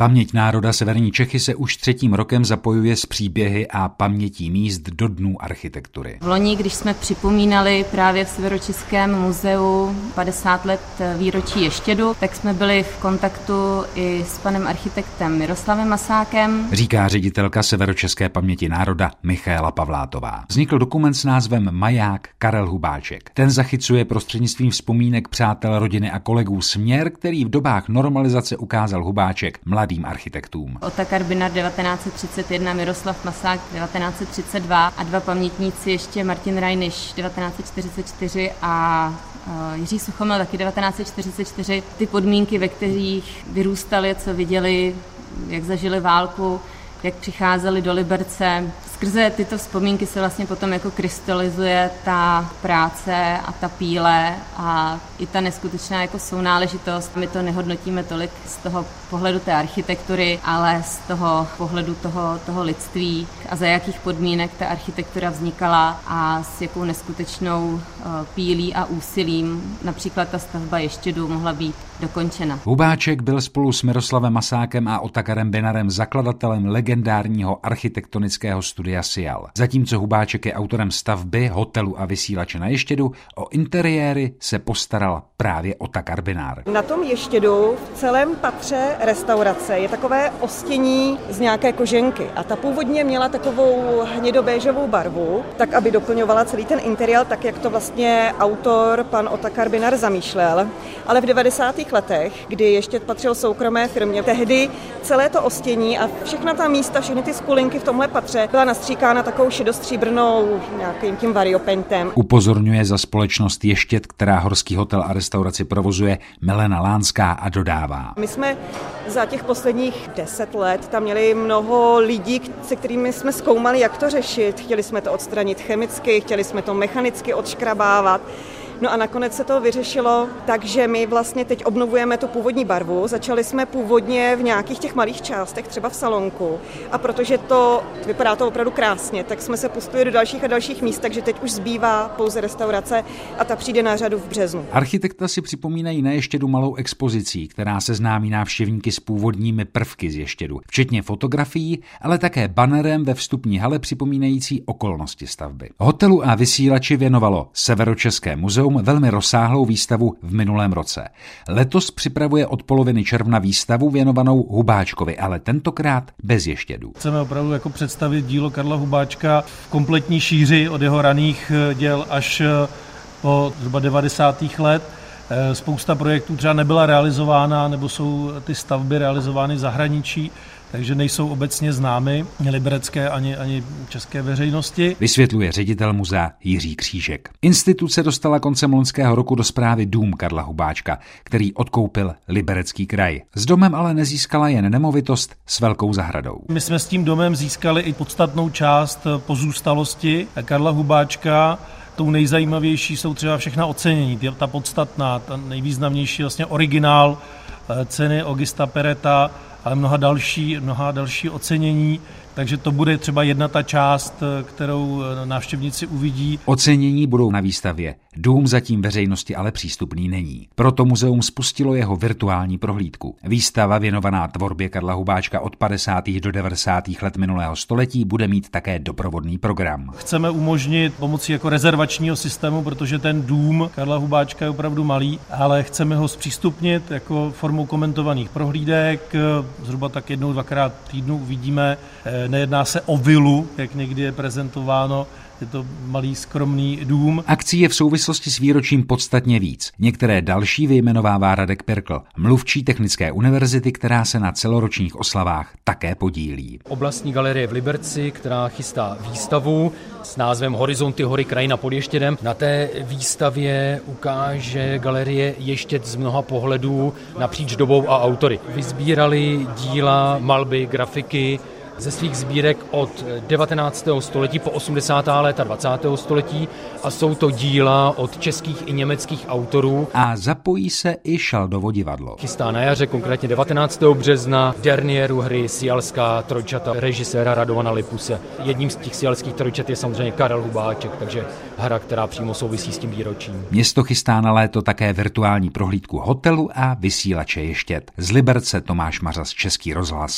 Paměť národa Severní Čechy se už třetím rokem zapojuje s příběhy a pamětí míst do dnů architektury. V loni, když jsme připomínali právě v Severočeském muzeu 50 let výročí Ještědu, tak jsme byli v kontaktu i s panem architektem Miroslavem Masákem. Říká ředitelka Severočeské paměti národa Michaela Pavlátová. Vznikl dokument s názvem Maják Karel Hubáček. Ten zachycuje prostřednictvím vzpomínek přátel, rodiny a kolegů směr, který v dobách normalizace ukázal Hubáček mladým architektům. Otakar Binar 1931, Miroslav Masák 1932 a dva pamětníci ještě Martin Rajniš 1944 a eh, Jiří Suchomel taky 1944. Ty podmínky, ve kterých vyrůstali, co viděli, jak zažili válku, jak přicházeli do Liberce, skrze tyto vzpomínky se vlastně potom jako krystalizuje ta práce a ta píle a i ta neskutečná jako sounáležitost. My to nehodnotíme tolik z toho pohledu té architektury, ale z toho pohledu toho, toho lidství a za jakých podmínek ta architektura vznikala a s jakou neskutečnou eh, pílí a úsilím například ta stavba Ještědu mohla být dokončena. Hubáček byl spolu s Miroslavem Masákem a Otakarem Benarem zakladatelem legendárního architektonického studia studia Sial. Zatímco Hubáček je autorem stavby, hotelu a vysílače na Ještědu, o interiéry se postaral právě Ota Karbinár. Na tom Ještědu v celém patře restaurace je takové ostění z nějaké koženky a ta původně měla takovou hnědobéžovou barvu, tak aby doplňovala celý ten interiér, tak jak to vlastně autor pan Ota Karbinár zamýšlel. Ale v 90. letech, kdy ještě patřil soukromé firmě, tehdy celé to ostění a všechna ta místa, všechny ty skulinky v tomhle patře byla nastříkána takovou šedostříbrnou nějakým tím variopentem. Upozorňuje za společnost Ještět, která Horský hotel a restauraci provozuje Melena Lánská a dodává. My jsme za těch posledních deset let tam měli mnoho lidí, se kterými jsme zkoumali, jak to řešit. Chtěli jsme to odstranit chemicky, chtěli jsme to mechanicky odškrabávat. No a nakonec se to vyřešilo, takže my vlastně teď obnovujeme tu původní barvu. Začali jsme původně v nějakých těch malých částech, třeba v salonku. A protože to vypadá to opravdu krásně, tak jsme se pustili do dalších a dalších míst, takže teď už zbývá pouze restaurace a ta přijde na řadu v březnu. Architekta si připomínají na Ještědu malou expozicí, která se známí návštěvníky s původními prvky z Ještědu, včetně fotografií, ale také banerem ve vstupní hale připomínající okolnosti stavby. Hotelu a vysílači věnovalo Severočeské muzeum muzeum velmi rozsáhlou výstavu v minulém roce. Letos připravuje od poloviny června výstavu věnovanou Hubáčkovi, ale tentokrát bez ještědů. Chceme opravdu jako představit dílo Karla Hubáčka v kompletní šíři od jeho raných eh, děl až eh, po zhruba 90. let. Eh, spousta projektů třeba nebyla realizována, nebo jsou ty stavby realizovány v zahraničí takže nejsou obecně známy liberecké ani, ani české veřejnosti. Vysvětluje ředitel muzea Jiří Křížek. Instituce dostala koncem loňského roku do zprávy dům Karla Hubáčka, který odkoupil liberecký kraj. S domem ale nezískala jen nemovitost s velkou zahradou. My jsme s tím domem získali i podstatnou část pozůstalosti Karla Hubáčka, tou nejzajímavější jsou třeba všechna ocenění, ta podstatná, ta nejvýznamnější vlastně originál eh, ceny Augusta Pereta, ale mnoha další, mnoha další ocenění, takže to bude třeba jedna ta část, kterou návštěvníci uvidí. Ocenění budou na výstavě. Dům zatím veřejnosti ale přístupný není. Proto muzeum spustilo jeho virtuální prohlídku. Výstava věnovaná tvorbě Karla Hubáčka od 50. do 90. let minulého století bude mít také doprovodný program. Chceme umožnit pomocí jako rezervačního systému, protože ten dům Karla Hubáčka je opravdu malý, ale chceme ho zpřístupnit jako formou komentovaných prohlídek. Zhruba tak jednou, dvakrát týdnu uvidíme. Nejedná se o vilu, jak někdy je prezentováno, je to malý skromný dům. Akcí je v souvislosti s výročím podstatně víc. Některé další vyjmenovává Radek Perkl, mluvčí Technické univerzity, která se na celoročních oslavách také podílí. Oblastní galerie v Liberci, která chystá výstavu s názvem Horizonty hory krajina pod Ještědem. Na té výstavě ukáže galerie Ještěd z mnoha pohledů napříč dobou a autory. Vyzbírali díla, malby, grafiky, ze svých sbírek od 19. století po 80. léta 20. století a jsou to díla od českých i německých autorů. A zapojí se i Šaldovo divadlo. Chystá na jaře, konkrétně 19. března, derniéru hry Sialská trojčata režiséra Radovana Lipuse. Jedním z těch sialských trojčat je samozřejmě Karel Hubáček, takže hra, která přímo souvisí s tím výročím. Město chystá na léto také virtuální prohlídku hotelu a vysílače ještět. Z Liberce Tomáš Mařas, Český rozhlas.